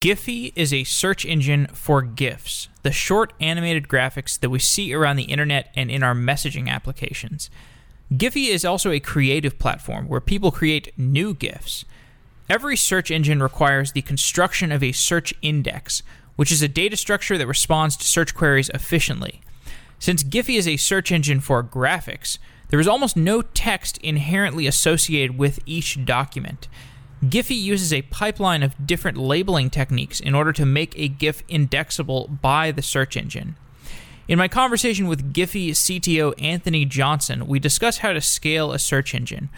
Giphy is a search engine for GIFs, the short animated graphics that we see around the internet and in our messaging applications. Giphy is also a creative platform where people create new GIFs. Every search engine requires the construction of a search index, which is a data structure that responds to search queries efficiently. Since Giphy is a search engine for graphics, there is almost no text inherently associated with each document. Giphy uses a pipeline of different labeling techniques in order to make a GIF indexable by the search engine. In my conversation with Giphy CTO Anthony Johnson, we discuss how to scale a search engine.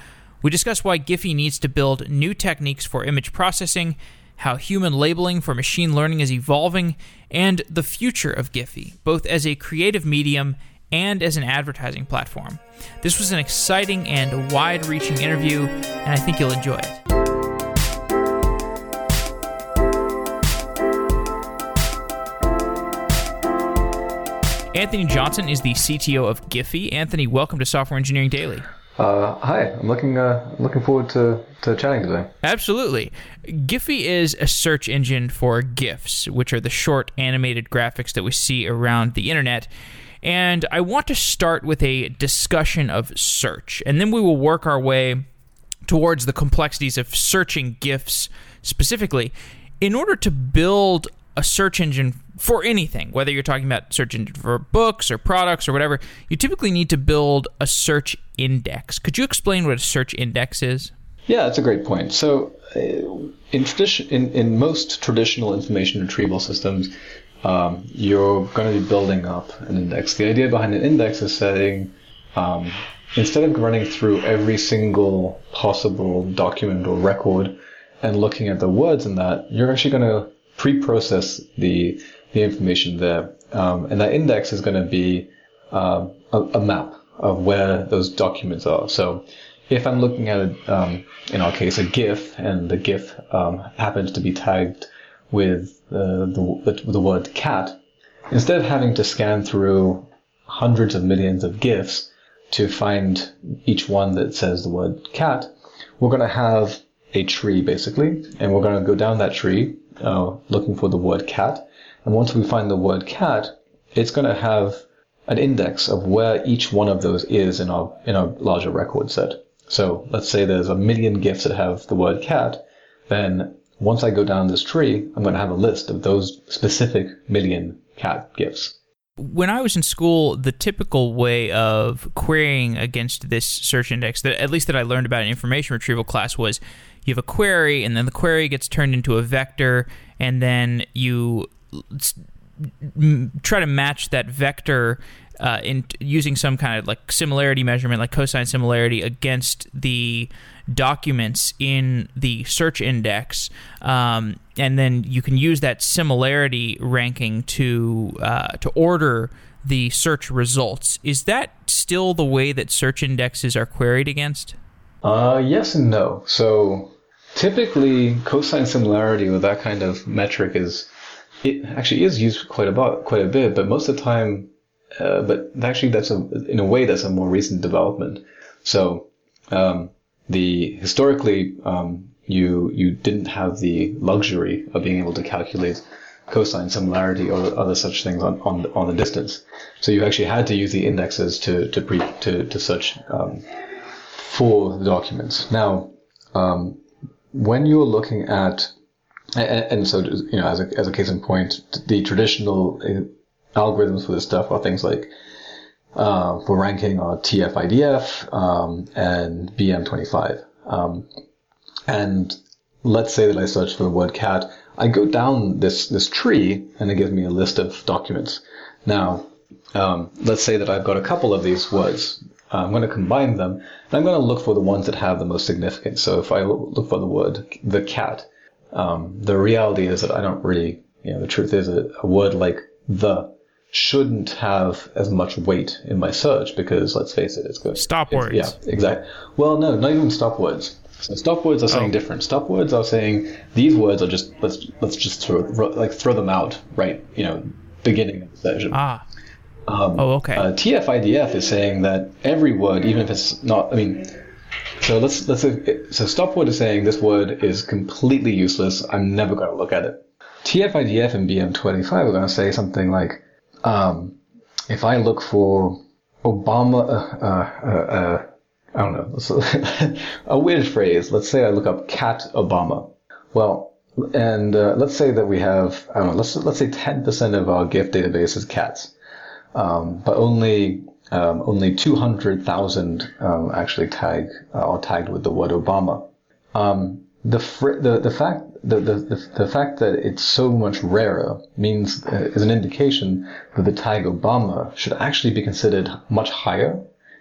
We discuss why Giphy needs to build new techniques for image processing, how human labeling for machine learning is evolving, and the future of Giphy, both as a creative medium and as an advertising platform. This was an exciting and wide reaching interview, and I think you'll enjoy it. Anthony Johnson is the CTO of Giphy. Anthony, welcome to Software Engineering Daily. Uh, hi, I'm looking uh, looking forward to, to chatting today. Absolutely. Giphy is a search engine for GIFs, which are the short animated graphics that we see around the internet. And I want to start with a discussion of search, and then we will work our way towards the complexities of searching GIFs specifically. In order to build a search engine for anything, whether you're talking about search engine for books or products or whatever, you typically need to build a search index. Could you explain what a search index is? Yeah, that's a great point. So, uh, in tradition, in, in most traditional information retrieval systems, um, you're going to be building up an index. The idea behind an index is saying, um, instead of running through every single possible document or record and looking at the words in that, you're actually going to pre-process the the information there, um, and that index is going to be uh, a, a, map of where those documents are. So, if I'm looking at it, um, in our case, a GIF, and the GIF um, happens to be tagged with uh, the, the word cat, instead of having to scan through hundreds of millions of GIFs to find each one that says the word cat, we're going to have a tree basically, and we're going to go down that tree uh, looking for the word cat. And once we find the word cat, it's going to have an index of where each one of those is in our in our larger record set. So let's say there's a million GIFs that have the word cat, then once I go down this tree, I'm going to have a list of those specific million cat GIFs. When I was in school, the typical way of querying against this search index, that at least that I learned about in information retrieval class, was you have a query, and then the query gets turned into a vector, and then you try to match that vector uh, in using some kind of like similarity measurement, like cosine similarity, against the documents in the search index, um, and then you can use that similarity ranking to uh, to order the search results. Is that still the way that search indexes are queried against? Uh, yes and no. So typically, cosine similarity with that kind of metric is it actually is used quite a bit, quite a bit, but most of the time, uh, but actually that's a in a way that's a more recent development. So um, the historically um, you you didn't have the luxury of being able to calculate cosine similarity or other such things on, on, on the distance. So you actually had to use the indexes to to pre, to, to search um, for the documents. Now, um, when you're looking at and, and, so, you know, as a, as a case in point, the traditional uh, algorithms for this stuff are things like uh, for ranking are TF-IDF um, and BM25. Um, and let's say that I search for the word cat. I go down this this tree, and it gives me a list of documents. Now, um, let's say that I've got a couple of these words. I'm going to combine them, and I'm going to look for the ones that have the most significance. So if I look for the word the cat, um, the reality is that I don't really, you know, the truth is a, a word like the shouldn't have as much weight in my search because let's face it, it's good. Stop words. Yeah, exactly. Well, no, not even stop words. So stop words are saying oh. different. Stop words are saying these words are just let's let's just throw like throw them out right. You know, beginning of the session. Ah. Um, oh, okay. Uh, TF-IDF is saying that every word, even if it's not, I mean, So let's let's so stop word is saying this word is completely useless. I'm never going to look at it. TF-IDF and BM25 are going to say something like, um, if I look for Obama, uh, uh, uh, I don't know, a weird phrase. Let's say I look up cat Obama. Well, and uh, let's say that we have, I don't know, let's let's say 10% of our GIF database is cats, um, but only um, only 200,000 um, actually tag uh, are tagged with the word Obama. Um, the, fr- the the fact the, the, the, fact that it's so much rarer means uh, is an indication that the tag Obama should actually be considered much higher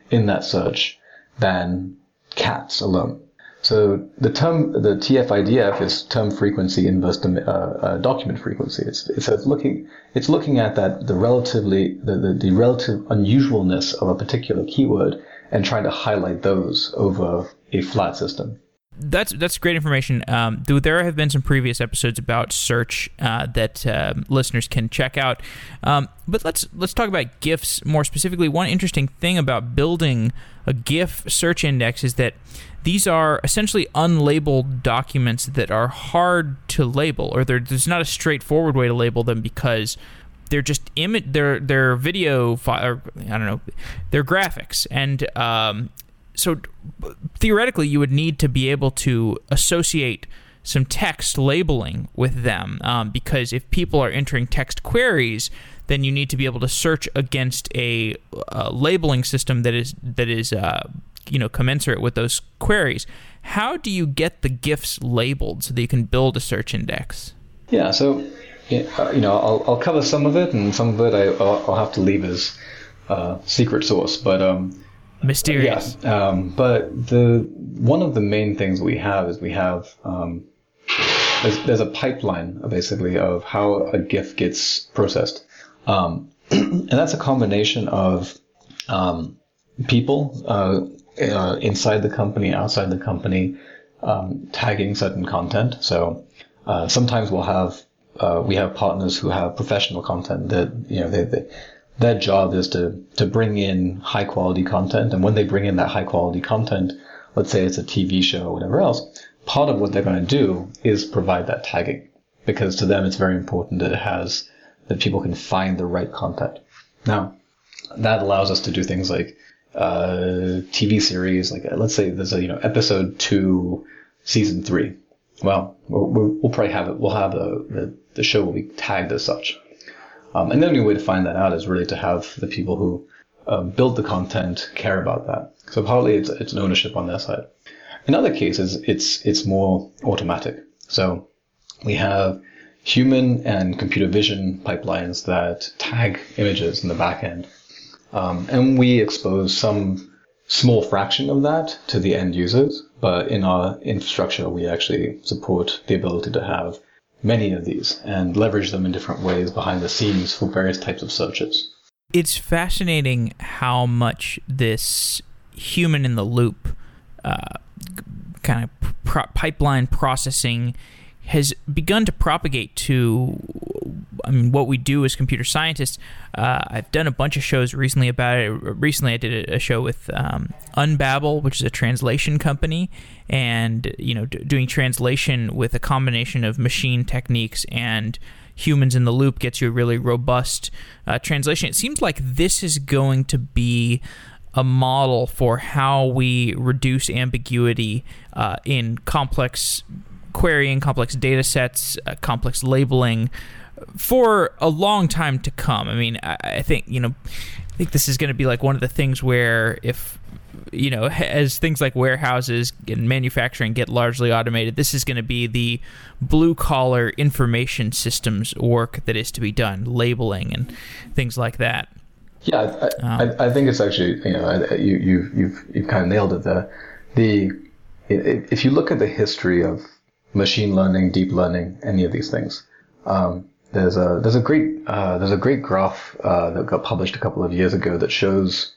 in that search than cats alone. So the term, the TF-IDF is term frequency inverse uh, uh, document frequency. It's, it's, it's, looking, it's looking at that, the relatively, the, the, the relative unusualness of a particular keyword and trying to highlight those over a flat system that's that's great information. Um, there have been some previous episodes about search uh, that uh, listeners can check out. Um, but let's let's talk about GIFs more specifically. One interesting thing about building a GIF search index is that these are essentially unlabeled documents that are hard to label, or there's not a straightforward way to label them because they're just image they're they're video file or I don't know they're graphics and um, so theoretically, you would need to be able to associate some text labeling with them um, because if people are entering text queries, then you need to be able to search against a, labeling system that is that is uh, you know commensurate with those queries. How do you get the GIFs labeled so that you can build a search index? Yeah, so uh, you know I'll, I'll cover some of it, and some of it I, will have to leave as uh, secret source, but. Um, mysterious. Yeah, um, but the one of the main things we have is we have um, there's, there's, a pipeline basically of how a GIF gets processed, um, and that's a combination of um, people uh, uh, inside the company, outside the company, um, tagging certain content. So uh, sometimes we'll have uh, we have partners who have professional content that you know they, they their job is to, to bring in high quality content. And when they bring in that high quality content, let's say it's a TV show or whatever else, part of what they're going to do is provide that tagging because to them it's very important that it has, that people can find the right content. Now, that allows us to do things like, uh, TV series, like let's say there's a, you know, episode two, season three. Well, we'll, we'll probably have it, we'll have the, the, the show will be tagged as such. Um, and the only way to find that out is really to have the people who uh, build the content care about that. So partly it's, it's an ownership on their side. In other cases, it's it's more automatic. So we have human and computer vision pipelines that tag images in the back end. Um, and we expose some small fraction of that to the end users, but in our infrastructure, we actually support the ability to have many of these and leverage them in different ways behind the scenes for various types of searches. It's fascinating how much this human in the loop uh, kind of pro- pipeline processing has begun to propagate to I mean, what we do as computer scientists. Uh, I've done a bunch of shows recently about it. Recently, I did a, show with um, Unbabel, which is a translation company, and you know, d- doing translation with a combination of machine techniques and humans in the loop gets you a really robust uh, translation. It seems like this is going to be a model for how we reduce ambiguity uh, in complex querying, complex data sets, uh, complex labeling for a long time to come. I mean, I, I think, you know, I think this is going to be like one of the things where if you know, as things like warehouses and manufacturing get largely automated, this is going to be the blue collar information systems work that is to be done, labeling and things like that. Yeah, I, um, I, I think it's actually you know you you you've you've kind of nailed it there. The if you look at the history of machine learning, deep learning, any of these things. Um, there's a there's a great uh, there's a great graph uh, that got published a couple of years ago that shows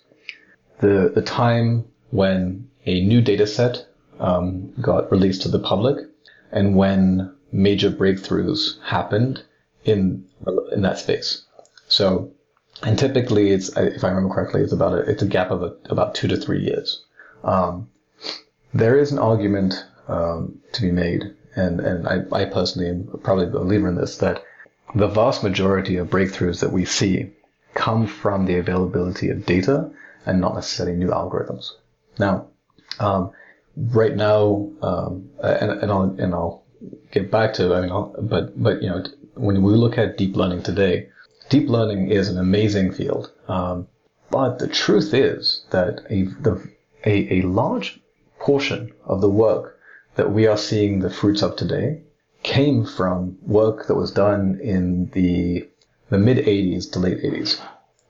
the the time when a new data set um, got released to the public and when major breakthroughs happened in in that space. So, and typically it's if I remember correctly, it's about a, it's a gap of a, about two to three years. Um, there is an argument um, to be made, and, and I, I personally am probably a believer in this, that the vast majority of breakthroughs that we see come from the availability of data and not necessarily new algorithms. Now, um, right now, um, and, and, I'll, and I'll get back to, I mean, I'll, but, but, you know, when we look at deep learning today, deep learning is an amazing field. Um, but the truth is that a, the, a, a large portion of the work that we are seeing the fruits of today came from work that was done in the the mid 80s to late 80s.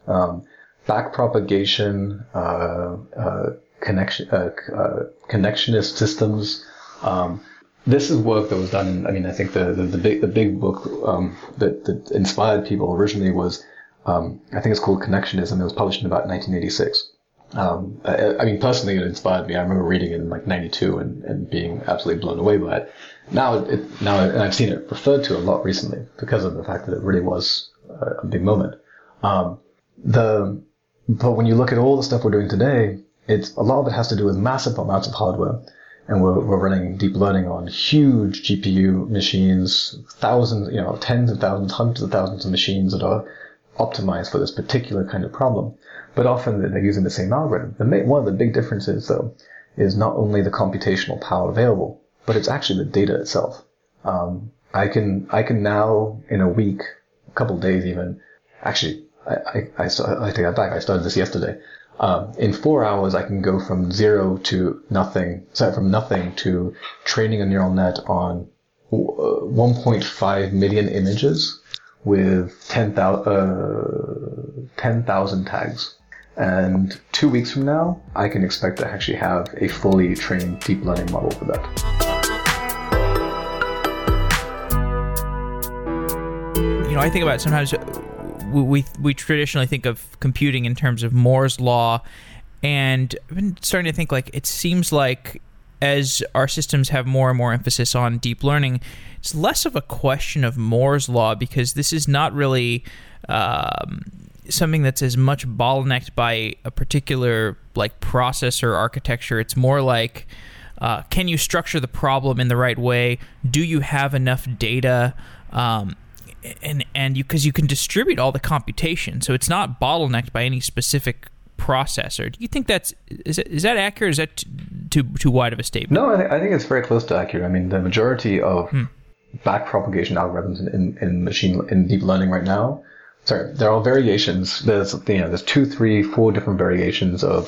Um, backpropagation, uh, uh, connection, uh, uh, connectionist systems. Um, this is work that was done. I mean, I think the the, the big the big book um, that that inspired people originally was um, I think it's called Connectionism. It was published in about 1986. Um, I, I, mean, personally, it inspired me. I remember reading it in like '92 and, and being absolutely blown away by it. Now, it, now, and I've seen it referred to a lot recently because of the fact that it really was a, big moment. Um, the but when you look at all the stuff we're doing today, it's a lot of it has to do with massive amounts of hardware, and we're, we're running deep learning on huge GPU machines, thousands, you know, tens of thousands, hundreds of thousands of machines that are optimized for this particular kind of problem. But often they're using the same algorithm. The main, one of the big differences, though, is not only the computational power available, but it's actually the data itself. Um, I can I can now in a week, a couple days even, actually I I, I, start, I take that back. I started this yesterday. Um, in four hours, I can go from zero to nothing. Sorry, from nothing to training a neural net on uh, 1.5 million images with 10,000 uh, 10, tags. And two weeks from now, I can expect to actually have a fully trained deep learning model for that. You know, I think about sometimes we, we, we traditionally think of computing in terms of Moore's law, and I've been starting to think like it seems like as our systems have more and more emphasis on deep learning, it's less of a question of Moore's law because this is not really um, something that's as much bottlenecked by a particular like processor architecture. It's more like uh, can you structure the problem in the right way? Do you have enough data? Um, and and you because you can distribute all the computation, so it's not bottlenecked by any specific processor. Do you think that's is, that, is that accurate? is that too too wide of a statement? No, I, th- I think it's very close to accurate. I mean, the majority of hmm backpropagation algorithms in, in, in, machine in deep learning right now. Sorry, there are variations. There's you know there's two, three, four different variations of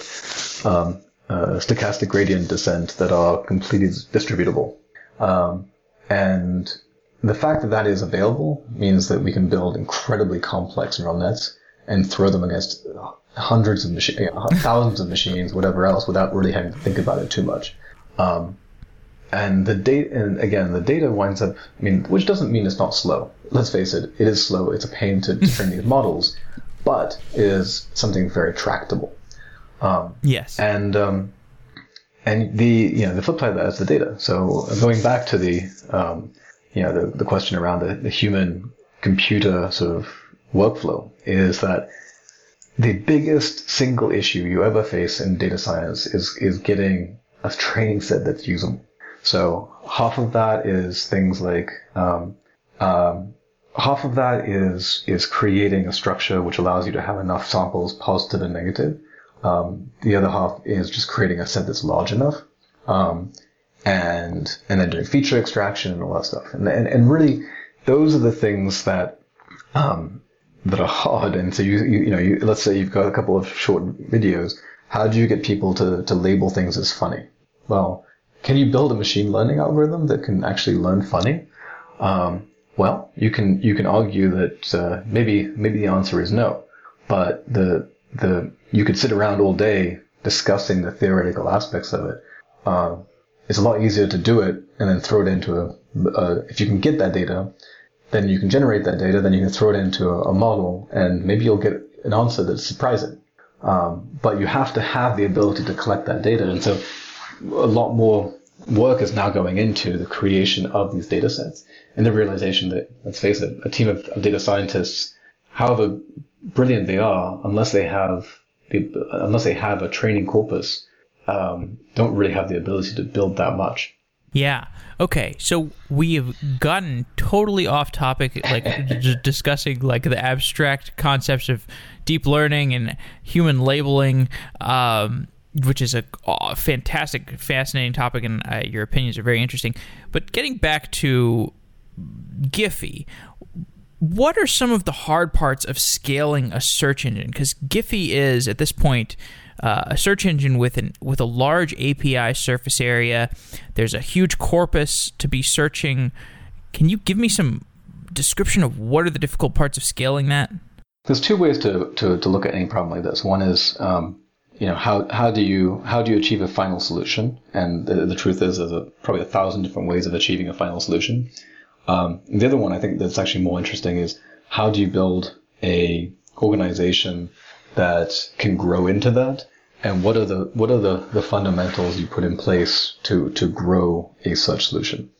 um, uh, stochastic gradient descent that are completely distributable, um, and the fact that that is available means that we can build incredibly complex neural nets and throw them against hundreds of machines, thousands of machines, whatever else, without really having to think about it too much. Um, and the data, and again, the data winds up, I mean, which doesn't mean it's not slow. Let's face it, it is slow. It's a pain to, train these models, but it is something very tractable. Um, yes. And, um, and the, you know, the flip side of that is the data. So going back to the, um, you know, the, the question around the, the human computer sort of workflow is that the biggest single issue you ever face in data science is, is getting a training set that's usable. So half of that is things like um, um, half of that is is creating a structure which allows you to have enough samples, positive and negative. Um, the other half is just creating a set that's large enough, um, and and then doing feature extraction and all that stuff. And and, and really, those are the things that um, that are hard. And so you you, you know you, let's say you've got a couple of short videos. How do you get people to to label things as funny? Well, can you build a machine learning algorithm that can actually learn funny? Um, well, you can you can argue that uh, maybe maybe the answer is no, but the the you could sit around all day discussing the theoretical aspects of it. Um, it's a lot easier to do it and then throw it into a, a, if you can get that data, then you can generate that data, then you can throw it into a, a model and maybe you'll get an answer that's surprising. Um, but you have to have the ability to collect that data. And so a lot more work is now going into the creation of these data sets and the realization that, let's face it, a team of, of data scientists, however brilliant they are, unless they have the, unless they have a training corpus, um, don't really have the ability to build that much. Yeah. Okay. So we have gotten totally off topic, like d- discussing like the abstract concepts of deep learning and human labeling, um, which is a oh, fantastic, fascinating topic, and uh, your opinions are very interesting. But getting back to Giphy, what are some of the hard parts of scaling a search engine? Because Giphy is at this point uh, a search engine with an with a large API surface area. There's a huge corpus to be searching. Can you give me some description of what are the difficult parts of scaling that? There's two ways to, to, to look at any problem like this. One is um, you know how, how do you how do you achieve a final solution? And the, the truth is there's a, probably a thousand different ways of achieving a final solution. Um, the other one I think that's actually more interesting is how do you build a organization that can grow into that, and what are the what are the, the fundamentals you put in place to to grow a such solution.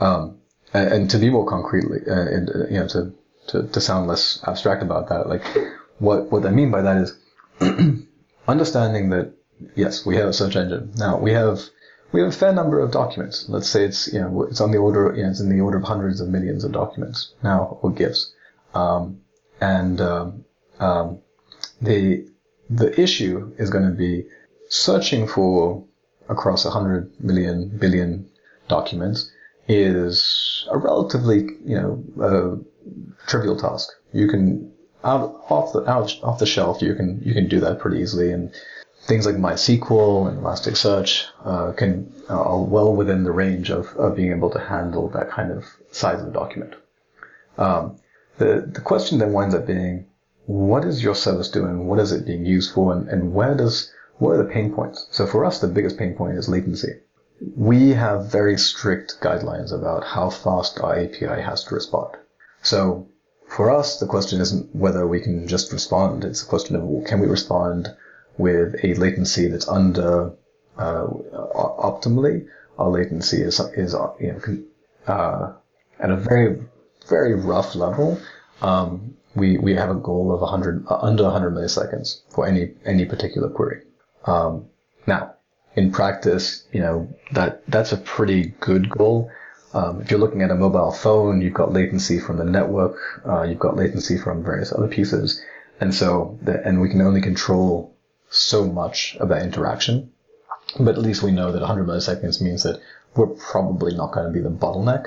Um, and, and, to be more concretely, uh, and, uh, you know, to, to to sound less abstract about that, like what what I mean by that is understanding that yes, we have a search engine. Now we have we have a fair number of documents. Let's say it's you know it's on the order you know, it's in the order of hundreds of millions of documents now or GIFs, um, and um, um, the the issue is going to be searching for across 100 million billion documents is a relatively you know uh, trivial task. You can out off the out, off the shelf you can you can do that pretty easily and things like MySQL and Elasticsearch uh, can uh, are well within the range of, of being able to handle that kind of size of a document. Um, the the question then winds up being, what is your service doing? What is it being used for? And, and where does what are the pain points? So for us, the biggest pain point is latency. We have very strict guidelines about how fast our API has to respond. So for us, the question isn't whether we can just respond. It's a question of can we respond with a latency that's under uh, optimally. Our latency is is you know uh, at a very very rough level. Um, we we have a goal of 100 uh, under 100 milliseconds for any any particular query. Um, now, in practice, you know that that's a pretty good goal. Um, if you're looking at a mobile phone, you've got latency from the network, uh, you've got latency from various other pieces, and so the, and we can only control so much of that interaction. But at least we know that 100 milliseconds means that we're probably not going to be the bottleneck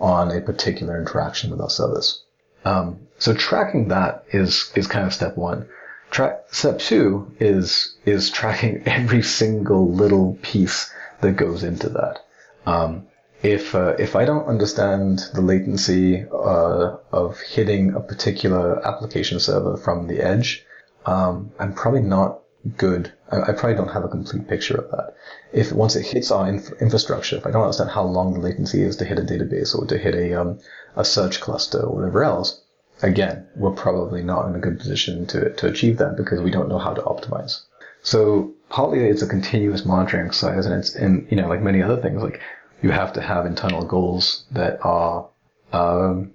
on a particular interaction with our service. Um, so tracking that is is kind of step one. Tra- step two is is tracking every single little piece that goes into that. Um, if uh, if I don't understand the latency uh, of hitting a particular application server from the edge, um, I'm probably not good. I, probably don't have a complete picture of that. If once it hits our inf- infrastructure, if I don't understand how long the latency is to hit a database or to hit a um, a search cluster or whatever else, again, we're probably not in a good position to to achieve that because we don't know how to optimize. So partly it's a continuous monitoring exercise, and it's and you know like many other things, like you have to have internal goals that are um,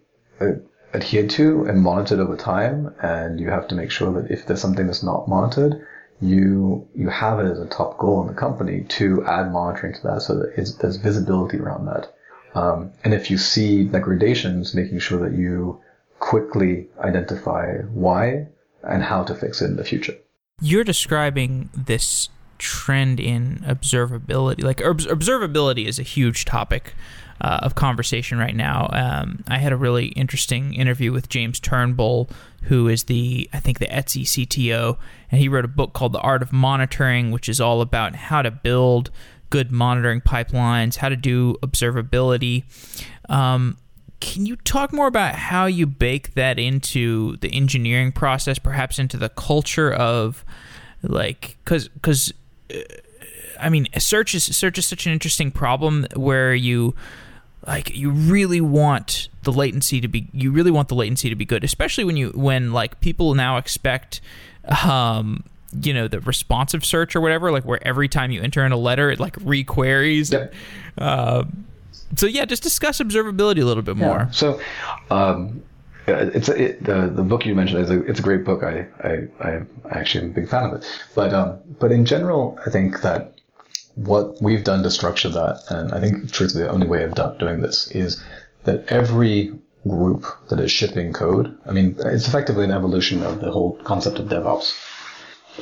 adhered to and monitored over time, and you have to make sure that if there's something that's not monitored, you you have it as a top goal in the company to add monitoring to that so that there's visibility around that. Um, and if you see degradations, making sure that you quickly identify why and how to fix it in the future. You're describing this trend in observability. Like observability is a huge topic uh, of conversation right now. Um, I had a really interesting interview with James Turnbull, who is the I think the Etsy CTO, and he wrote a book called The Art of Monitoring, which is all about how to build good monitoring pipelines, how to do observability. Um, can you talk more about how you bake that into the engineering process, perhaps into the culture of like because because uh, I mean search is search is such an interesting problem where you like you really want the latency to be you really want the latency to be good especially when you when like people now expect um you know the responsive search or whatever like where every time you enter in a letter it like requeries yep. uh, so yeah just discuss observability a little bit more yeah. so um it's it, the the book you mentioned is a it's a great book. I I I actually am a big fan of it. But um but in general, I think that what we've done to structure that, and I think truthfully the only way of doing this is that every group that is shipping code, I mean, it's effectively an evolution of the whole concept of DevOps.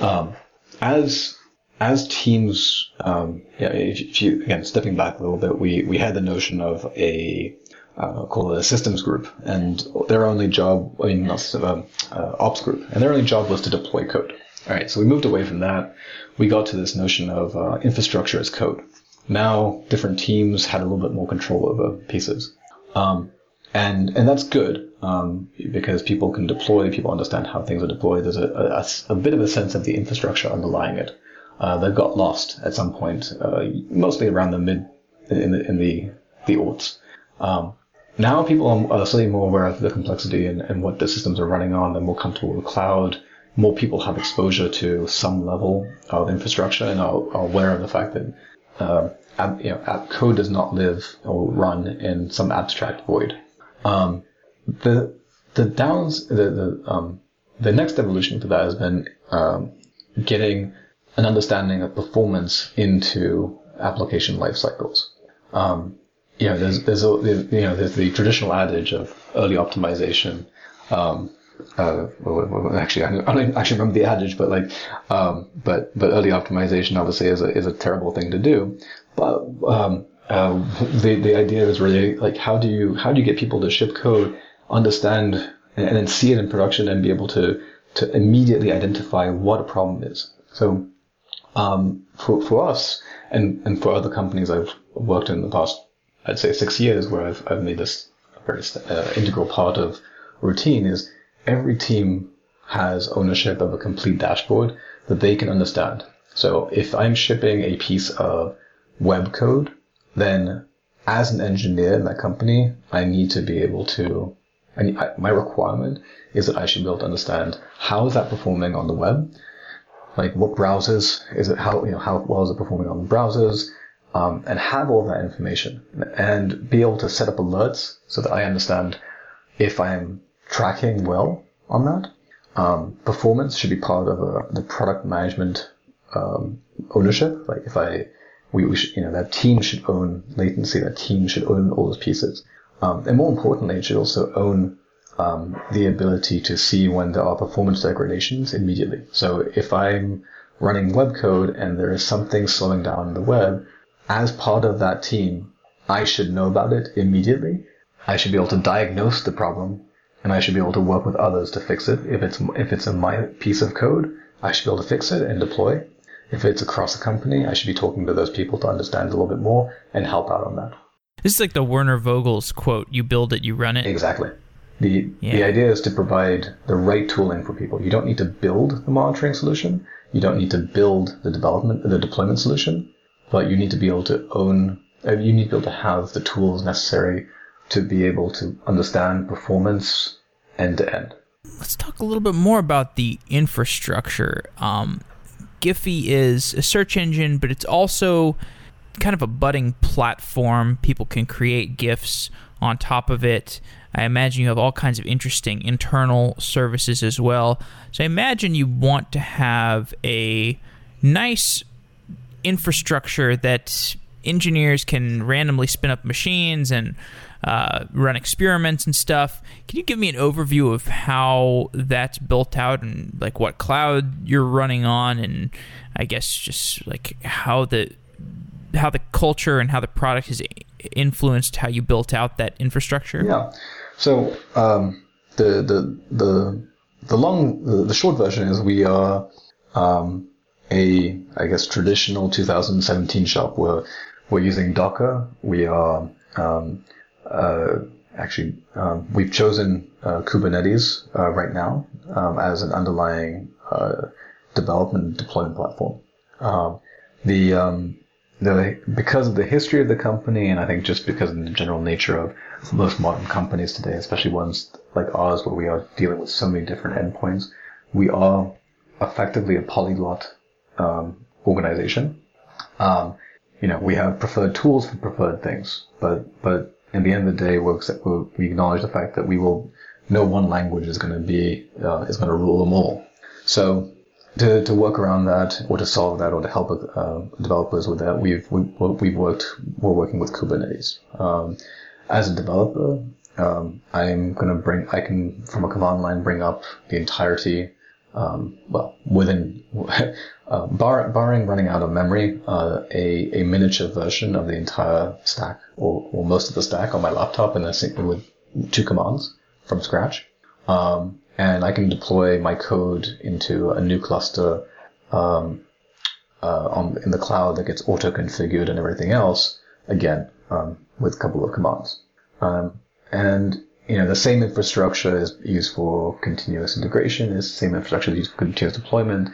Um, as as teams, um, yeah, if, you again stepping back a little bit, we we had the notion of a uh, call it a systems group, and their only job, I mean, not uh, uh, ops group, and their only job was to deploy code. All right, so we moved away from that. We got to this notion of uh, infrastructure as code. Now, different teams had a little bit more control over pieces, um, and and that's good um, because people can deploy, people understand how things are deployed. There's a, a, a bit of a sense of the infrastructure underlying it. Uh, that got lost at some point, uh, mostly around the mid in the in the the aughts. Um, now people are slightly more aware of the complexity and, and what the systems are running on. They're more comfortable with cloud. More people have exposure to some level of infrastructure and are, are aware of the fact that uh, app, you know, app code does not live or run in some abstract void. Um, the the downs the the um, the next evolution to that has been um, getting an understanding of performance into application life cycles. Um, you know, there's there's a, you know there's the traditional adage of early optimization. Um, uh, well, actually, I don't actually remember the adage, but like, um, but but early optimization obviously is a is a terrible thing to do. But um, uh, the the idea is really like how do you how do you get people to ship code, understand, and, and then see it in production and be able to to immediately identify what a problem is. So um, for for us and and for other companies I've worked in the past I'd say six years where I've, I've made this a very uh, integral part of routine is every team has ownership of a complete dashboard that they can understand. So if I'm shipping a piece of web code, then as an engineer in that company, I need to be able to, I my requirement is that I should be able to understand how is that performing on the web? Like what browsers is it, how, you know, how well is it performing on browsers? um, and have all that information and be able to set up alerts so that I understand if I'm tracking well on that. Um, performance should be part of a, the product management um, ownership. Like if I, we, we should, you know, that team should own latency. That team should own all those pieces. Um, and more importantly, it should also own um, the ability to see when there are performance degradations immediately. So if I'm running web code and there is something slowing down the web, as part of that team, I should know about it immediately. I should be able to diagnose the problem and I should be able to work with others to fix it. If it's, if it's in my piece of code, I should be able to fix it and deploy. If it's across the company, I should be talking to those people to understand a little bit more and help out on that. This is like the Werner Vogels quote, you build it, you run it. Exactly. The, yeah. the idea is to provide the right tooling for people. You don't need to build the monitoring solution. You don't need to build the development, the deployment solution but you need to be able to own, uh, you need to be able to have the tools necessary to be able to understand performance end to end. Let's talk a little bit more about the infrastructure. Um, Giphy is a search engine, but it's also kind of a budding platform. People can create GIFs on top of it. I imagine you have all kinds of interesting internal services as well. So I imagine you want to have a nice infrastructure that engineers can randomly spin up machines and uh, run experiments and stuff. Can you give me an overview of how that's built out and like what cloud you're running on, and I guess just like how the how the culture and how the product has influenced how you built out that infrastructure? Yeah. So um, the the the the long the, the short version is we are um, a, I guess, traditional 2017 shop. We're, we're using Docker. We are, um, uh, actually, um, we've chosen uh, Kubernetes uh, right now um, as an underlying uh, development deployment platform. Um, the, the, because of the history of the company, and I think just because of the general nature of most modern companies today, especially ones like ours where we are dealing with so many different endpoints, we are effectively a polyglot um, organization. Um, you know, we have preferred tools for preferred things, but but in the end of the day, accept, we'll, we acknowledge the fact that we will no one language is going to be uh, is going to rule them all. So to, to work around that or to solve that or to help uh, developers with that, we've we, we've worked we're working with Kubernetes. Um, as a developer, um, I'm going to bring I can from a command line bring up the entirety. Um, well, within uh, bar, barring running out of memory, uh, a, a miniature version of the entire stack or, or most of the stack on my laptop, and that's with two commands from scratch. Um, and I can deploy my code into a new cluster um, uh, on, in the cloud that gets auto configured and everything else again um, with a couple of commands. Um, and you know the same infrastructure is used for continuous integration. Is the same infrastructure used for continuous deployment,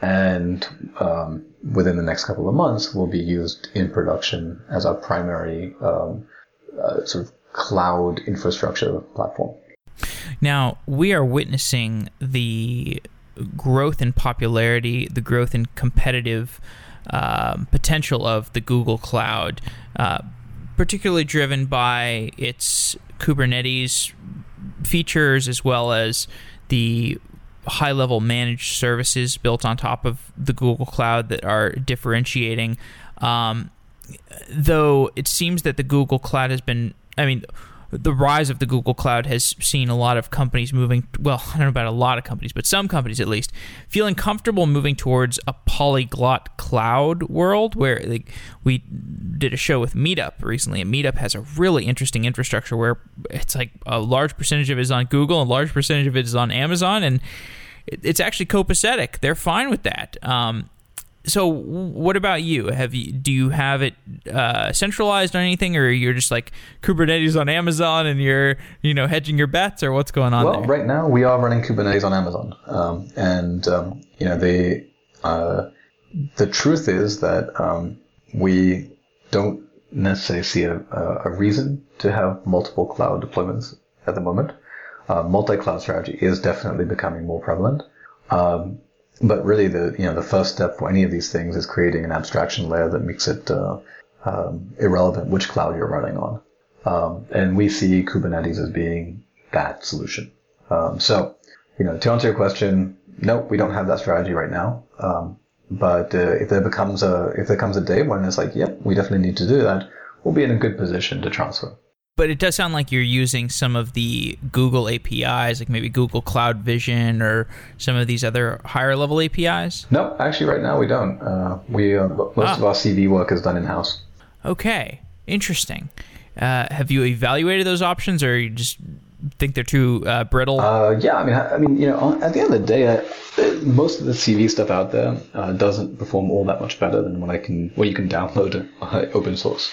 and um, within the next couple of months will be used in production as our primary um, uh, sort of cloud infrastructure platform. Now, we are witnessing the growth in popularity, the growth in competitive um, potential of the Google Cloud, uh, particularly driven by its Kubernetes features as well as the high level managed services built on top of the Google Cloud that are differentiating. Um, though it seems that the Google Cloud has been, I mean, the rise of the Google Cloud has seen a lot of companies moving. Well, I don't know about a lot of companies, but some companies at least feeling comfortable moving towards a polyglot cloud world where like we did a show with Meetup recently, and Meetup has a really interesting infrastructure where it's like a large percentage of it is on Google, and a large percentage of it is on Amazon, and it's actually copacetic. They're fine with that. Um, so what about you? Have you do you have it uh, centralized or anything or you're just like kubernetes on amazon and you're you know hedging your bets or what's going on well there? right now we are running kubernetes on amazon. Um, and um, you know the uh, the truth is that um, we don't necessarily see a, a, reason to have multiple cloud deployments at the moment. Uh, multi-cloud strategy is definitely becoming more prevalent. Um, but really, the you know the first step for any of these things is creating an abstraction layer that makes it uh, um, irrelevant which cloud you're running on. Um, and we see Kubernetes as being that solution. Um, so, you know, to answer your question, no, we don't have that strategy right now. Um, but uh, if there becomes a if there comes a day when it's like, yep, we definitely need to do that, we'll be in a good position to transfer but it does sound like you're using some of the Google APIs, like maybe Google Cloud Vision or some of these other higher level APIs. No, actually, right now we don't. Uh, we uh, most ah. of our CV work is done in house. Okay, interesting. Uh, have you evaluated those options, or you just think they're too uh, brittle? Uh, yeah, I mean, I, I, mean, you know, at the end of the day, uh, most of the CV stuff out there doesn't perform all that much better than what I can, what you can download open source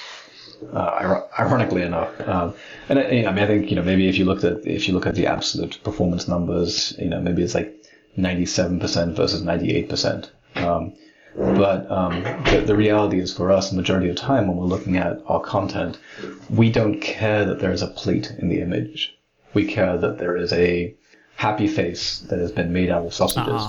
uh, ironically enough. Um, and I, I mean, I think you know maybe if you looked at if you look at the absolute performance numbers, you know, maybe it's like 97% versus 98%. Um, but um, the, the, reality is for us, the majority of the time when we're looking at our content, we don't care that there is a plate in the image. We care that there is a happy face that has been made out of sausages.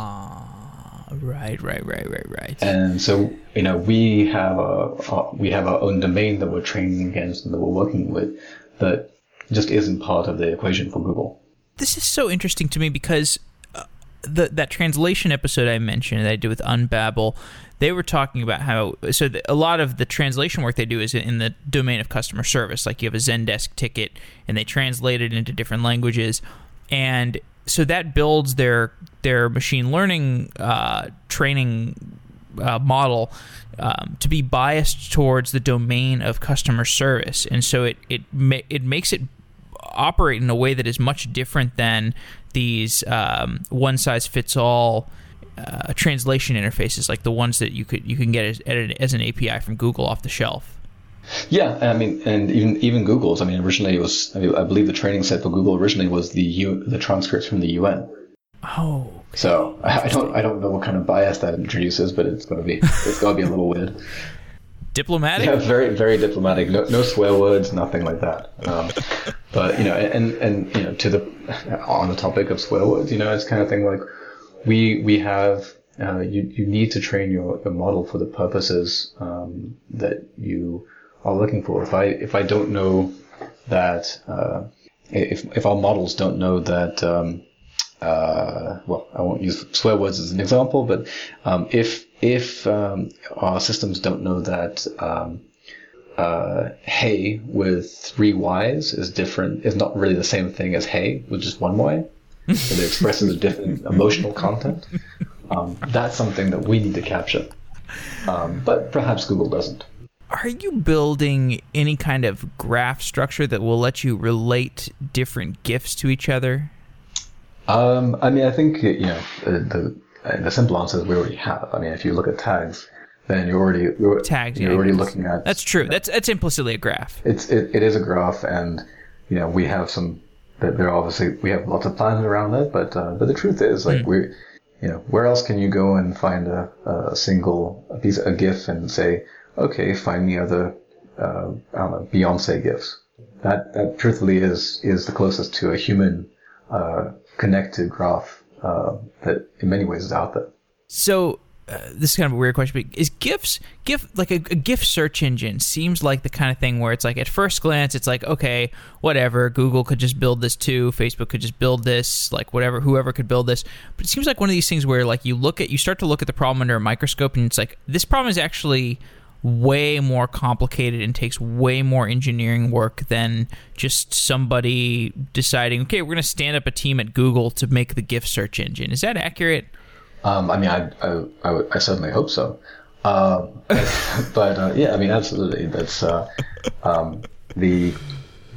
Right, right, right, right, right. And so, you know, we have a, we have our own domain that we're training against and that we're working with that just isn't part of the equation for Google. This is so interesting to me because uh, the that translation episode I mentioned that I did with Unbabel, they were talking about how so the, a lot of the translation work they do is in the domain of customer service. Like you have a Zendesk ticket and they translate it into different languages, and so that builds their their machine learning uh, training uh, model um, to be biased towards the domain of customer service, and so it it ma- it makes it operate in a way that is much different than these um, one size fits all. Uh, translation interfaces like the ones that you could you can get as, as an API from Google off the shelf. Yeah, I mean, and even even Google's. I mean, originally it was. I, mean, I believe the training set for Google originally was the U, the transcripts from the UN. Oh. Okay. So I, I, don't I don't know what kind of bias that introduces, but it's gonna be it's gonna be a little weird. Diplomatic. Yeah, very very diplomatic. No no swear words, nothing like that. Um, but you know, and and you know, to the on the topic of swear words, you know, it's kind of thing like we we have uh, you you need to train your, your model for the purposes um, that you are looking for. If I if I don't know that uh, if if our models don't know that um, uh, well, I won't use swear words as an example, but um, if if um, our systems don't know that um, uh, hey with three y's is different, is not really the same thing as hey with just one y, it expresses a different emotional content. Um, that's something that we need to capture, um, but perhaps Google doesn't. Are you building any kind of graph structure that will let you relate different GIFs to each other? Um, I mean, I think you know the the simple answer is we already have. I mean, if you look at tags, then you're already you're, tags. You're yeah, already looking at. That's true. That's that's implicitly a graph. It's it, it is a graph, and you know we have some. That There are obviously we have lots of plans around that, but uh, but the truth is like mm. we, you know, where else can you go and find a, a single a piece a GIF and say, okay, find me other uh, I don't know Beyonce GIFs. That that truthfully is is the closest to a human uh, connected graph uh, that in many ways is out there. So uh, this is kind of a weird question, but is GIFs GIF like a, a, GIF search engine seems like the kind of thing where it's like at first glance it's like okay whatever Google could just build this too, Facebook could just build this, like whatever whoever could build this, but it seems like one of these things where like you look at you start to look at the problem under a microscope and it's like this problem is actually way more complicated and takes way more engineering work than just somebody deciding, okay, we're going to stand up a team at Google to make the GIF search engine. Is that accurate? Um, I mean, I, I, I, I, certainly hope so. Um, but uh, yeah, I mean, absolutely. That's uh, um, the.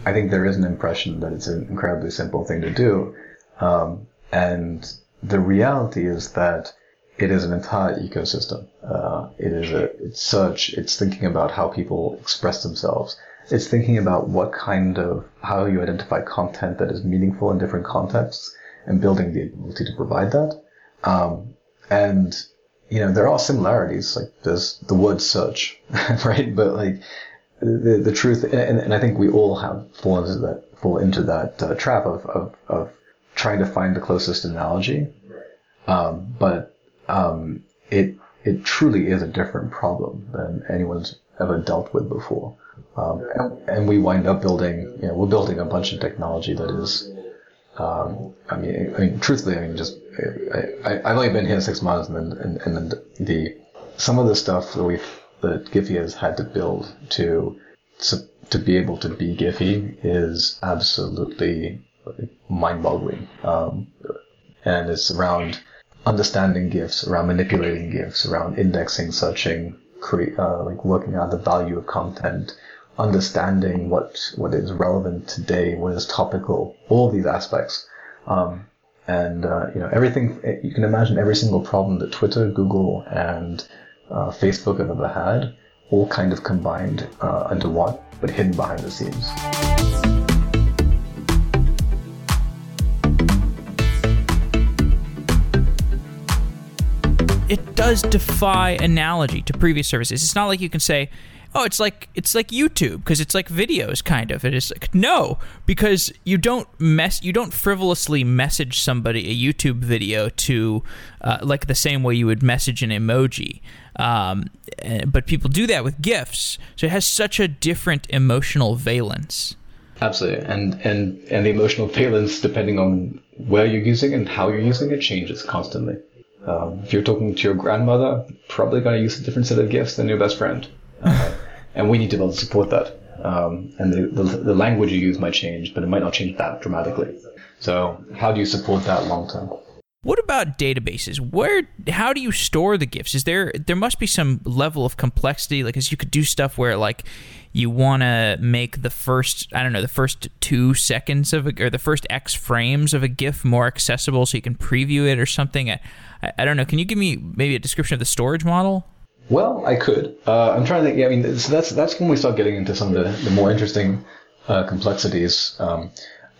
I think there is an impression that it's an incredibly simple thing to do, um, and the reality is that it is an entire ecosystem. Uh, it is a it's search. It's thinking about how people express themselves. It's thinking about what kind of how you identify content that is meaningful in different contexts and building the ability to provide that. Um, and you know there are similarities. Like there's the word search, right? But like the the truth, and, and I think we all have fallen into that fall into that uh, trap of, of of trying to find the closest analogy. Um, but um, it it truly is a different problem than anyone's ever dealt with before. Um, and, and, we wind up building, you know, we're building a bunch of technology that is, um, I mean, I mean, truthfully, I mean, just, I, have only been here six months and then, and, and then the, some of the stuff that we've, that Giphy has had to build to, to be able to be Giphy is absolutely mind boggling. Um, and it's around, understanding GIFs, around manipulating GIFs, around indexing, searching, cre- uh, like working out the value of content, understanding what what is relevant today, what is topical, all these aspects. Um, and uh, you know everything you can imagine every single problem that Twitter, Google, and uh, Facebook have ever had, all kind of combined uh, into one, but hidden behind the scenes. It does defy analogy to previous services. It's not like you can say, "Oh, it's like it's like YouTube because it's like videos kind of." It is like no, because you don't mess you don't frivolously message somebody a YouTube video to uh, like the same way you would message an emoji. Um, eh, but people do that with GIFs, so it has such a different emotional valence. Absolutely, and and and the emotional valence, depending on where you're using and how you're using it, changes constantly. Um, if you're talking to your grandmother, probably going to use a different set of gifts than your best friend. Uh, and we need to be able to support that. Um, and the, the, the, language you use might change, but it might not change that dramatically. So how do you support that long term? What about databases? Where, how do you store the GIFs? Is there, there must be some level of complexity, like, as you could do stuff where, like, you want to make the first i don't know the first two seconds of a, or the first x frames of a gif more accessible so you can preview it or something? I, I, don't know. Can you give me maybe a description of the storage model? Well i could. Uh, i'm trying to yeah, i mean so that's that's when we start getting into some of the, the more interesting uh, complexities. Um,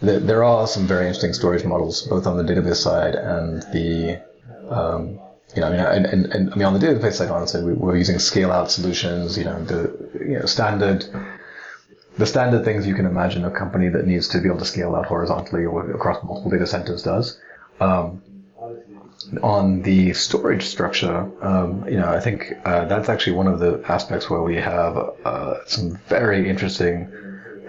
there are some very interesting storage models both on the database side and the um, you know, I mean, and, and, and I mean, on the database side, honestly, we, we're using scale out solutions, you know, the, you know, standard, the standard things you can imagine a company that needs to be able to scale out horizontally or across multiple data centers does. Um, on the storage structure, um, you know, I think uh, that's actually one of the aspects where we have uh, some very interesting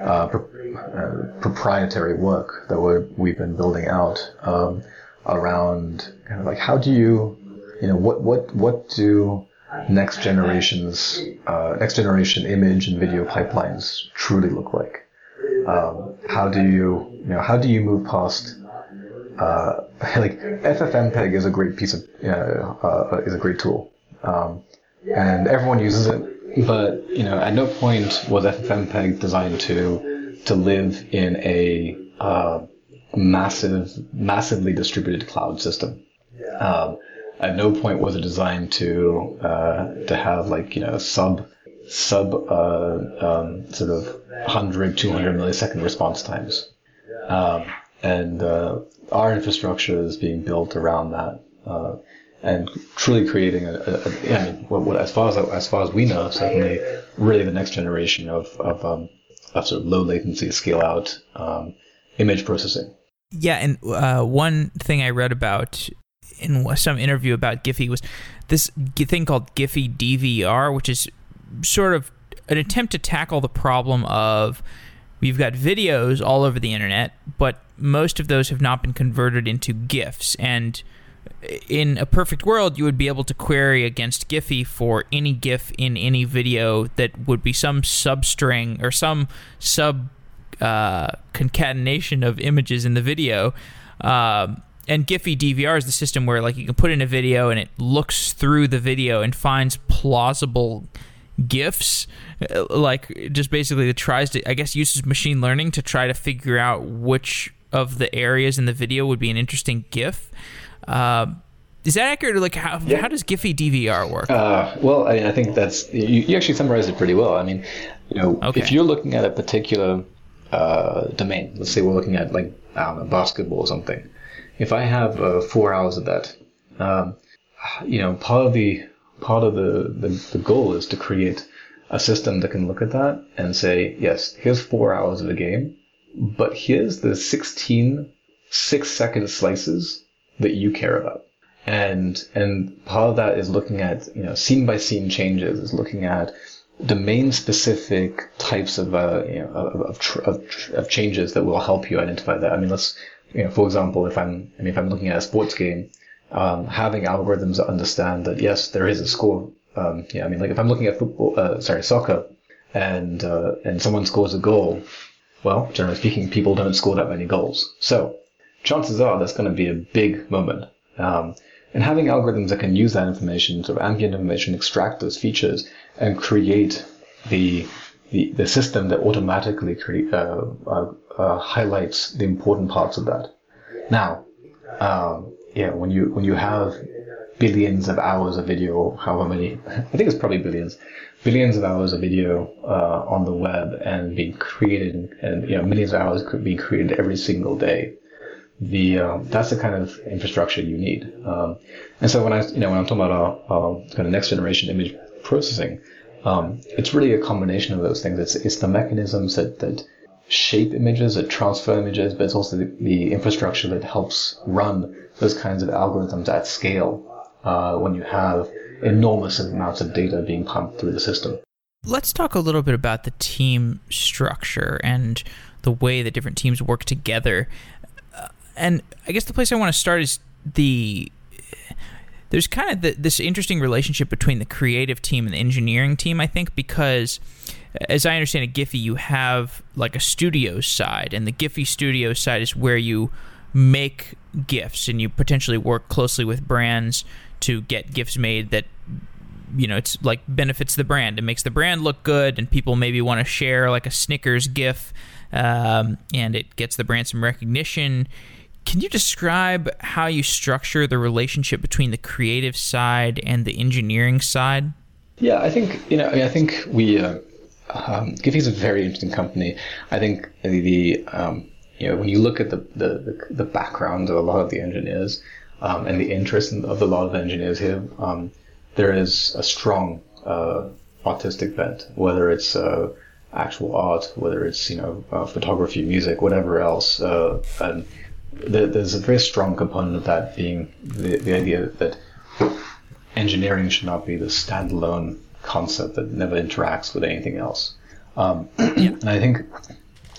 uh, uh, proprietary work that we have been building out. Um, around kind of like how do you, you know, what what what do next generations, uh, next generation image and video pipelines truly look like? Um, how do you, you know, how do you move past uh, like FFmpeg is a great piece of uh, uh, is a great tool, um, and everyone uses it. But you know, at no point was FFmpeg designed to to live in a uh, massive, massively distributed cloud system. Um, at no point was it designed to uh, to have like you know sub sub uh, um, sort of 100, 200 millisecond response times. Um, and uh, our infrastructure is being built around that, uh, and truly creating a, a, a I mean, what, what, as far as as far as we know, certainly really the next generation of of, um, of sort of low latency scale out um, image processing. Yeah, and uh, one thing I read about in some interview about Giphy was this thing called Giphy DVR, which is sort of an attempt to tackle the problem of we've got videos all over the internet, but most of those have not been converted into GIFs. And in a perfect world, you would be able to query against Giphy for any GIF in any video that would be some substring or some sub uh, concatenation of images in the video. Um, and Giphy DVR is the system where like you can put in a video and it looks through the video and finds plausible gifs uh, like just basically it tries to i guess uses machine learning to try to figure out which of the areas in the video would be an interesting gif uh, is that accurate like how, yeah. how does giphy dvr work uh, well I, I, think that's you, you, actually summarized it pretty well i mean you know okay. if you're looking at a particular uh, domain let's say we're looking at like i don't know basketball or something if i have uh, four hours of that um, you know part of the part of the, the, the goal is to create a system that can look at that and say, yes, here's four hours of a game, but here's the 16 six second slices that you care about. And, and part of that is looking at, you know, scene by scene changes, is looking at domain specific types of, uh, you know, of, of, of, of changes that will help you identify that. I mean, let's, you know, for example, if I'm, I mean, if I'm looking at a sports game, um, having algorithms that understand that yes, there is a score. Um, yeah, I mean, like if I'm looking at football, uh, sorry, soccer, and uh, and someone scores a goal, well, generally speaking, people don't score that many goals. So chances are that's going to be a big moment. Um, and having algorithms that can use that information, sort of ambient information, extract those features, and create the the, the system that automatically create, uh, uh, uh highlights the important parts of that. Now, um, yeah, when you when you have billions of hours of video, however many, I think it's probably billions, billions of hours of video uh, on the web and being created, and you know millions of hours could be created every single day. The um, that's the kind of infrastructure you need. Um, and so when I you know when I'm talking about uh, kind of next generation image processing, um, it's really a combination of those things. It's it's the mechanisms that that shape images, that transfer images, but it's also the, the infrastructure that helps run those kinds of algorithms at scale uh, when you have enormous amounts of data being pumped through the system. Let's talk a little bit about the team structure and the way that different teams work together. And I guess the place I want to start is the there's kind of the, this interesting relationship between the creative team and the engineering team. I think because as I understand it, Giphy, you have like a studio side, and the Giphy studio side is where you make gifts and you potentially work closely with brands to get gifts made that you know it's like benefits the brand it makes the brand look good and people maybe want to share like a snickers gif um, and it gets the brand some recognition can you describe how you structure the relationship between the creative side and the engineering side yeah i think you know i, mean, I think we uh, um, Giphy is a very interesting company i think the um, you know, when you look at the, the, the background of a lot of the engineers um, and the interest of a lot of the engineers here, um, there is a strong uh, artistic bent, whether it's uh, actual art, whether it's you know uh, photography, music, whatever else. Uh, there's a very strong component of that being the, the idea that engineering should not be the standalone concept that never interacts with anything else. Um, and I think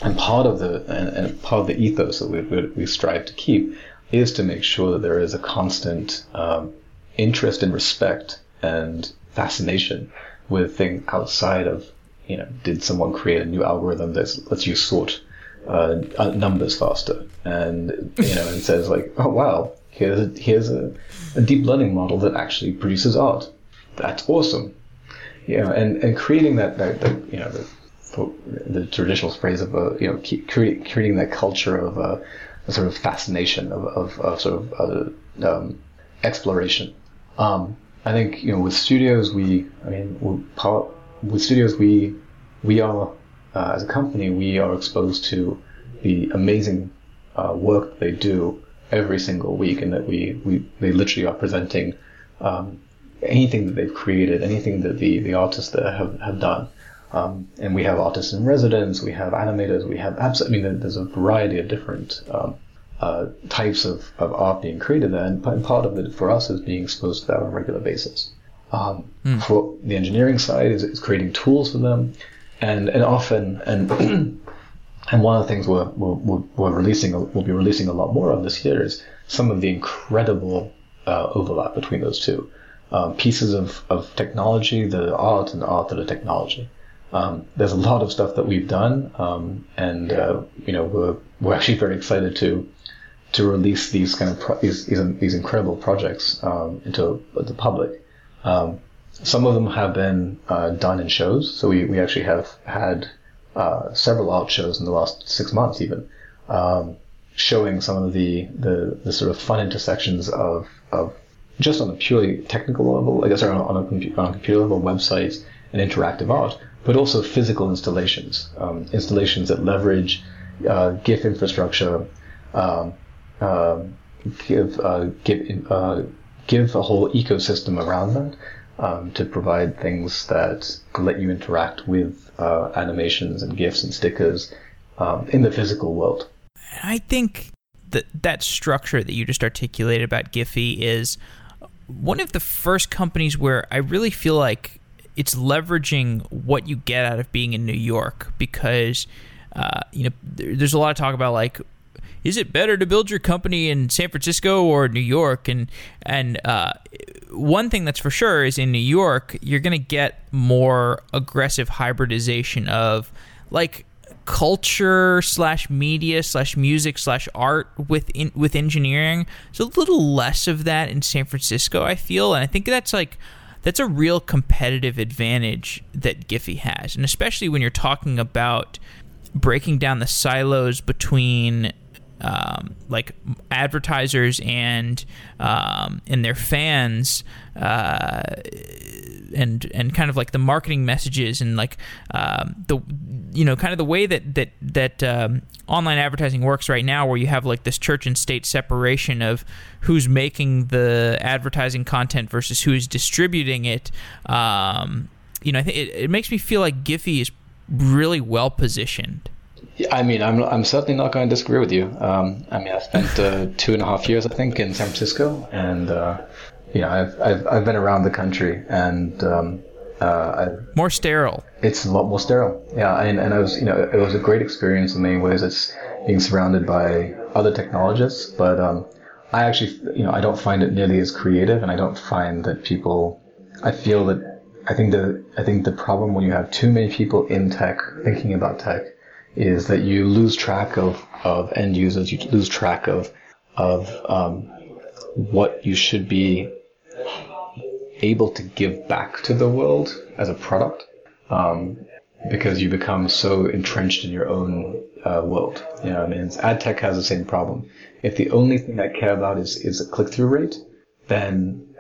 and part of the and, and part of the ethos that we, we, we strive to keep is to make sure that there is a constant um, interest and respect and fascination with things outside of, you know, did someone create a new algorithm that lets you sort uh, numbers faster? And, you know, and says like, oh wow, here's a, here's a, a deep learning model that actually produces art. That's awesome. You know, and, and creating that, that, that you know, the, the traditional phrase of a, you know, keep creating, that culture of a, a sort of fascination of, of, of sort of uh, um, exploration. Um, I think you know with studios we I mean with studios we we are uh, as a company we are exposed to the amazing uh, work they do every single week and that we, we they literally are presenting um, anything that they've created anything that the, the artists there have, have done um, and we have artists in residence we have animators we have abs- I mean there's a variety of different um, uh, types of, of art being created there. And part of it for us is being exposed to that on a regular basis. Um, mm. For the engineering side, is, is creating tools for them, and and often and and one of the things we're, we're, we're releasing we'll be releasing a lot more of this year is some of the incredible uh, overlap between those two um, pieces of, of technology, the art and the art of the technology. Um, there's a lot of stuff that we've done, um, and uh, you know we're we're actually very excited to to release these kind of pro- these, these, these incredible projects um, into the public. Um, some of them have been uh, done in shows, so we, we actually have had uh, several art shows in the last six months, even um, showing some of the, the, the sort of fun intersections of of just on a purely technical level, I guess, on on a, on a computer level, websites and interactive art, but also physical installations, um, installations that leverage uh, GIF infrastructure, um, um, give uh, give uh, give a whole ecosystem around that um, to provide things that let you interact with uh, animations and gifs and stickers um, in the physical world. I think that that structure that you just articulated about Giphy is one of the first companies where I really feel like it's leveraging what you get out of being in New York because uh, you know there's a lot of talk about like is it better to build your company in San Francisco or New York? And and uh, one thing that's for sure is in New York, you're going to get more aggressive hybridization of like culture slash media slash music slash art with with engineering. So a little less of that in San Francisco, I feel, and I think that's like that's a real competitive advantage that Giphy has, and especially when you're talking about breaking down the silos between um, like advertisers and um, and their fans uh, and and kind of like the marketing messages and like um, the you know kind of the way that that that um, online advertising works right now where you have like this church and state separation of who's making the advertising content versus who's distributing it um, you know I think it, it makes me feel like Giphy is really well positioned I mean, I'm I'm certainly not going to disagree with you. Um, I mean, I spent uh, two and a half years, I think, in San Francisco, and uh, know, I've, I've I've been around the country, and um, uh, more sterile. It's a lot more sterile. Yeah, and, and I was, you know, it was a great experience in many ways. It's being surrounded by other technologists, but um, I actually, you know, I don't find it nearly as creative, and I don't find that people. I feel that I think the I think the problem when you have too many people in tech thinking about tech is that you lose track of, of end users, you lose track of of um, what you should be able to give back to the world as a product, um, because you become so entrenched in your own uh, world. You know, I mean, ad tech has the same problem. If the only thing I care about is is a click through rate, then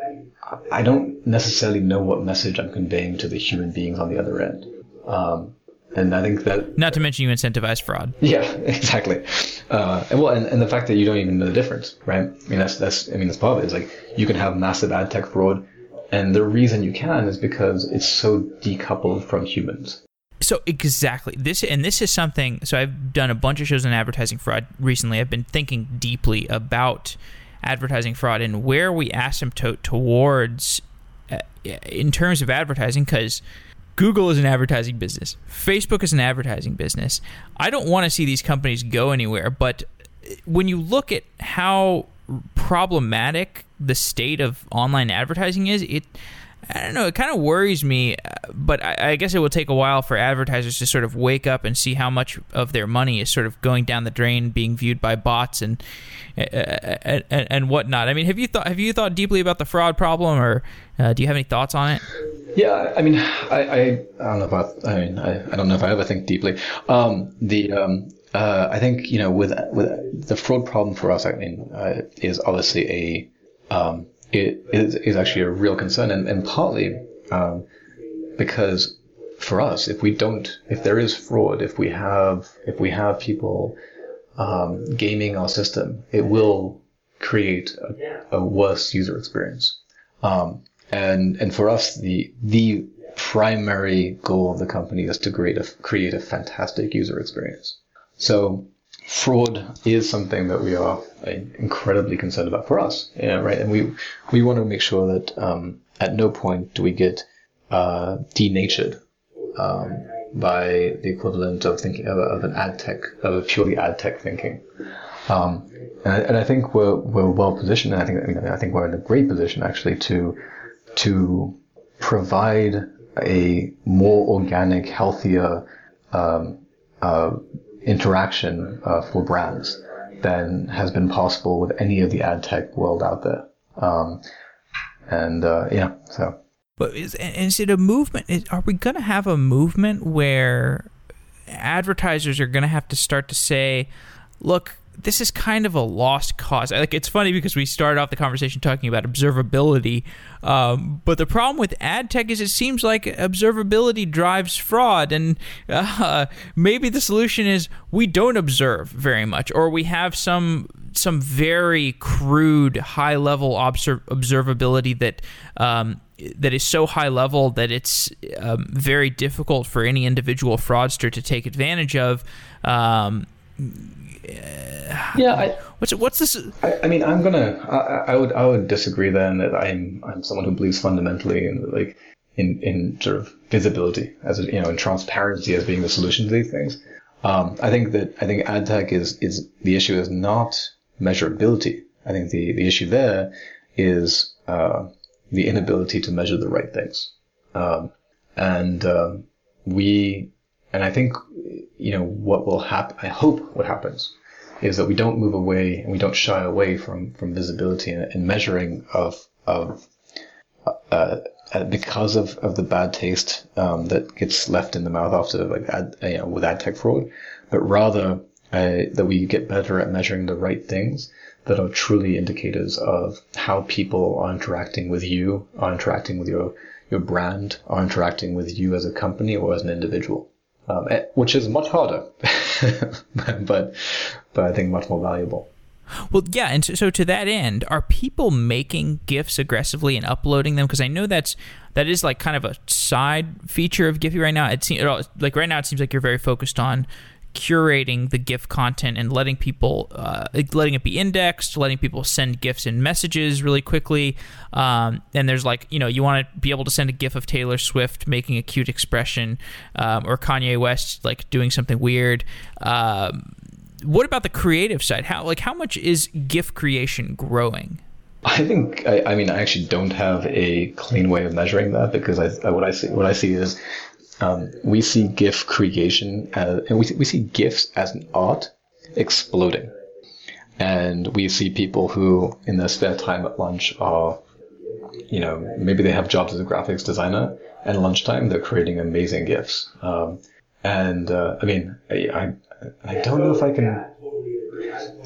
I don't necessarily know what message I'm conveying to the human beings on the other end. Um, and I think that not to mention you incentivize fraud. Yeah, exactly. Uh, and well, and, and the fact that you don't even know the difference, right? I mean, that's that's I mean, that's part of it. Is like you can have massive ad tech fraud, and the reason you can is because it's so decoupled from humans. So exactly this, and this is something. So I've done a bunch of shows on advertising fraud recently. I've been thinking deeply about advertising fraud and where we asymptote towards uh, in terms of advertising because Google is an advertising business. Facebook is an advertising business. I don't want to see these companies go anywhere, but eh, when you look at how problematic the state of online advertising is, it I don't know. It kind of worries me, uh, but I, I, guess it will take a while for advertisers to sort of wake up and see how much of their money is sort of going down the drain, being viewed by bots and and, and whatnot. I mean, have you thought have you thought deeply about the fraud problem, or uh, do you have any thoughts on it? Yeah, I mean, I, I, I don't know about. I mean, I, I don't know if I ever think deeply. Um, the um, uh, I think you know with with the fraud problem for us, I mean, uh, is obviously a um, it is, is actually a real concern, and, and partly um, because for us, if we don't, if there is fraud, if we have, if we have people um, gaming our system, it will create a, a worse user experience. Um, and and for us, the the primary goal of the company is to create a create a fantastic user experience. So fraud is something that we are incredibly concerned about for us, right? And we we want to make sure that um, at no point do we get uh, denatured um, by the equivalent of thinking of, of, an ad tech of a purely ad tech thinking. Um, and, I, and, I, think we're we're well positioned. And I think I, mean, I think we're in a great position actually to to provide a more organic, healthier um, uh, interaction uh, for brands than has been possible with any of the ad tech world out there. Um, and uh, yeah, so. But is, is it a movement? Is, are we going to have a movement where advertisers are going to have to start to say, look, this is kind of a lost cause. Like it's funny because we started off the conversation talking about observability, um, but the problem with ad tech is it seems like observability drives fraud, and uh, maybe the solution is we don't observe very much, or we have some some very crude high level observ- observability that. Um, that is so high level that it's um, very difficult for any individual fraudster to take advantage of. Yeah, I, what's what's this? I, I mean, I'm gonna. I, I, would I would disagree then that I'm I'm someone who believes fundamentally in like in in sort of visibility as a, you know in transparency as being the solution to these things. Um, I think that I think ad tech is is the issue is not measurability. I think the the issue there is uh, the inability to measure the right things. Um, and um, we and I think you know, what will happen, I hope what happens is that we don't move away and we don't shy away from, from visibility and, and measuring of, of, uh, uh, because of, of the bad taste, um, that gets left in the mouth after like ad, you know, with ad tech fraud, but rather, uh, that we get better at measuring the right things that are truly indicators of how people are interacting with you, are interacting with your, your brand, are interacting with you as a company or as an individual um, eh, which is much harder, but but I think much more valuable. Well, yeah, and so, so, to that end, are people making gifs aggressively and uploading them? Because I know that's that is like kind of a side feature of Giphy right now. It seems like right now it seems like you're very focused on curating the GIF content and letting people, uh, letting it be indexed, letting people send GIFs and messages really quickly. Um, and there's like, you know, you want to be able to send a GIF of Taylor Swift making a cute expression um, or Kanye West like doing something weird. Um, what about the creative side? How like how much is GIF creation growing? I think I, I, mean I actually don't have a clean way of measuring that because I, what I see what I see is um, we see GIF creation as, and we see, we see GIFs as an art exploding. And we see people who, in their spare time at lunch, are, you know, maybe they have jobs as a graphics designer, and lunchtime they're creating amazing GIFs. Um, and uh, I mean, I, I, I don't know if I can.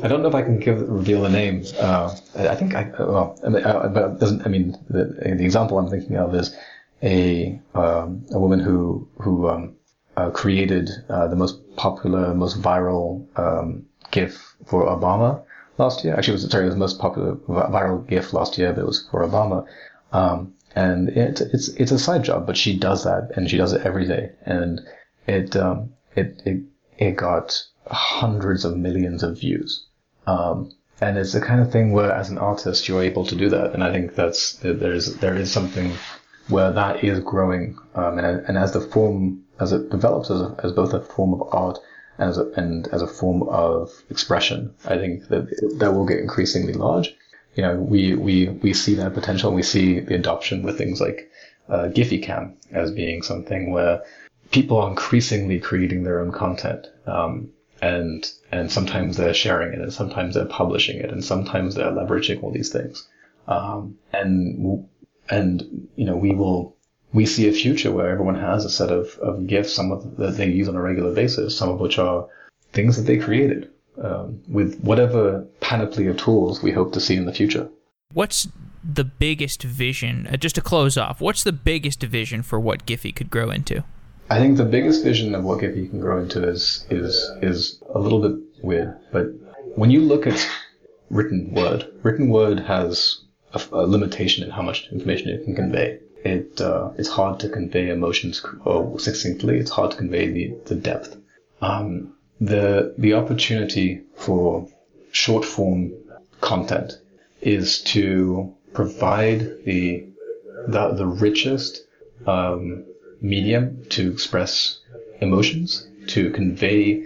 I don't know if I can give reveal the name. Uh, I think I well, I mean, uh, but doesn't. I mean, the, the example I'm thinking of is a um, a woman who who um, uh, created uh, the most popular, most viral um, GIF for Obama last year. Actually, it was sorry, it was the most popular viral GIF last year, but it was for Obama. Um, and it, it's it's a side job, but she does that, and she does it every day, and it um, it it it got hundreds of millions of views. Um, and it's the kind of thing where, as an artist, you're able to do that, and I think that's there's there is something where that is growing, um, and, and as the form as it develops as, a, as both a form of art and as a, and as a form of expression. I think that that will get increasingly large. You know, we we we see that potential. and We see the adoption with things like uh, GiphyCam as being something where people are increasingly creating their own content. Um, and and sometimes they're sharing it, and sometimes they're publishing it, and sometimes they're leveraging all these things. Um, and and you know we will we see a future where everyone has a set of, of gifts, some of that they use on a regular basis, some of which are things that they created um, with whatever panoply of tools we hope to see in the future. What's the biggest vision? Uh, just to close off, what's the biggest vision for what Giphy could grow into? I think the biggest vision of what Giphy can grow into is is is a little bit weird, but when you look at written word, written word has a, a limitation in how much information it can convey. It uh, it's hard to convey emotions succinctly. It's hard to convey the the depth. Um, the the opportunity for short form content is to provide the the, the richest um, medium to express emotions, to convey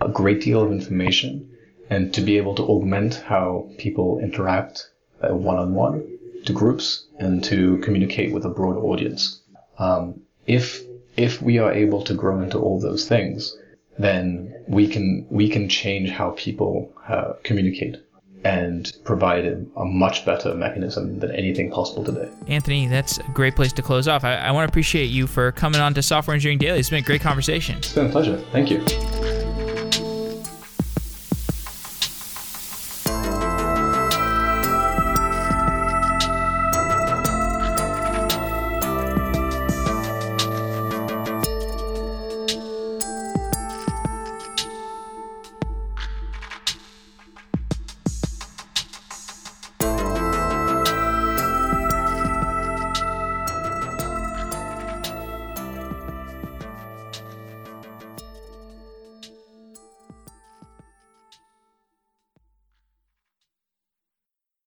a great deal of information, and to be able to augment how people interact one on one to groups and to communicate with a broad audience. Um, if if we are able to grow into all those things, then we can we can change how people uh, communicate and provide a much better mechanism than anything possible today. Anthony, that's a great place to close off. I, I want to appreciate you for coming on to Software Engineering Daily. It's been a great conversation. It's been a pleasure. Thank you.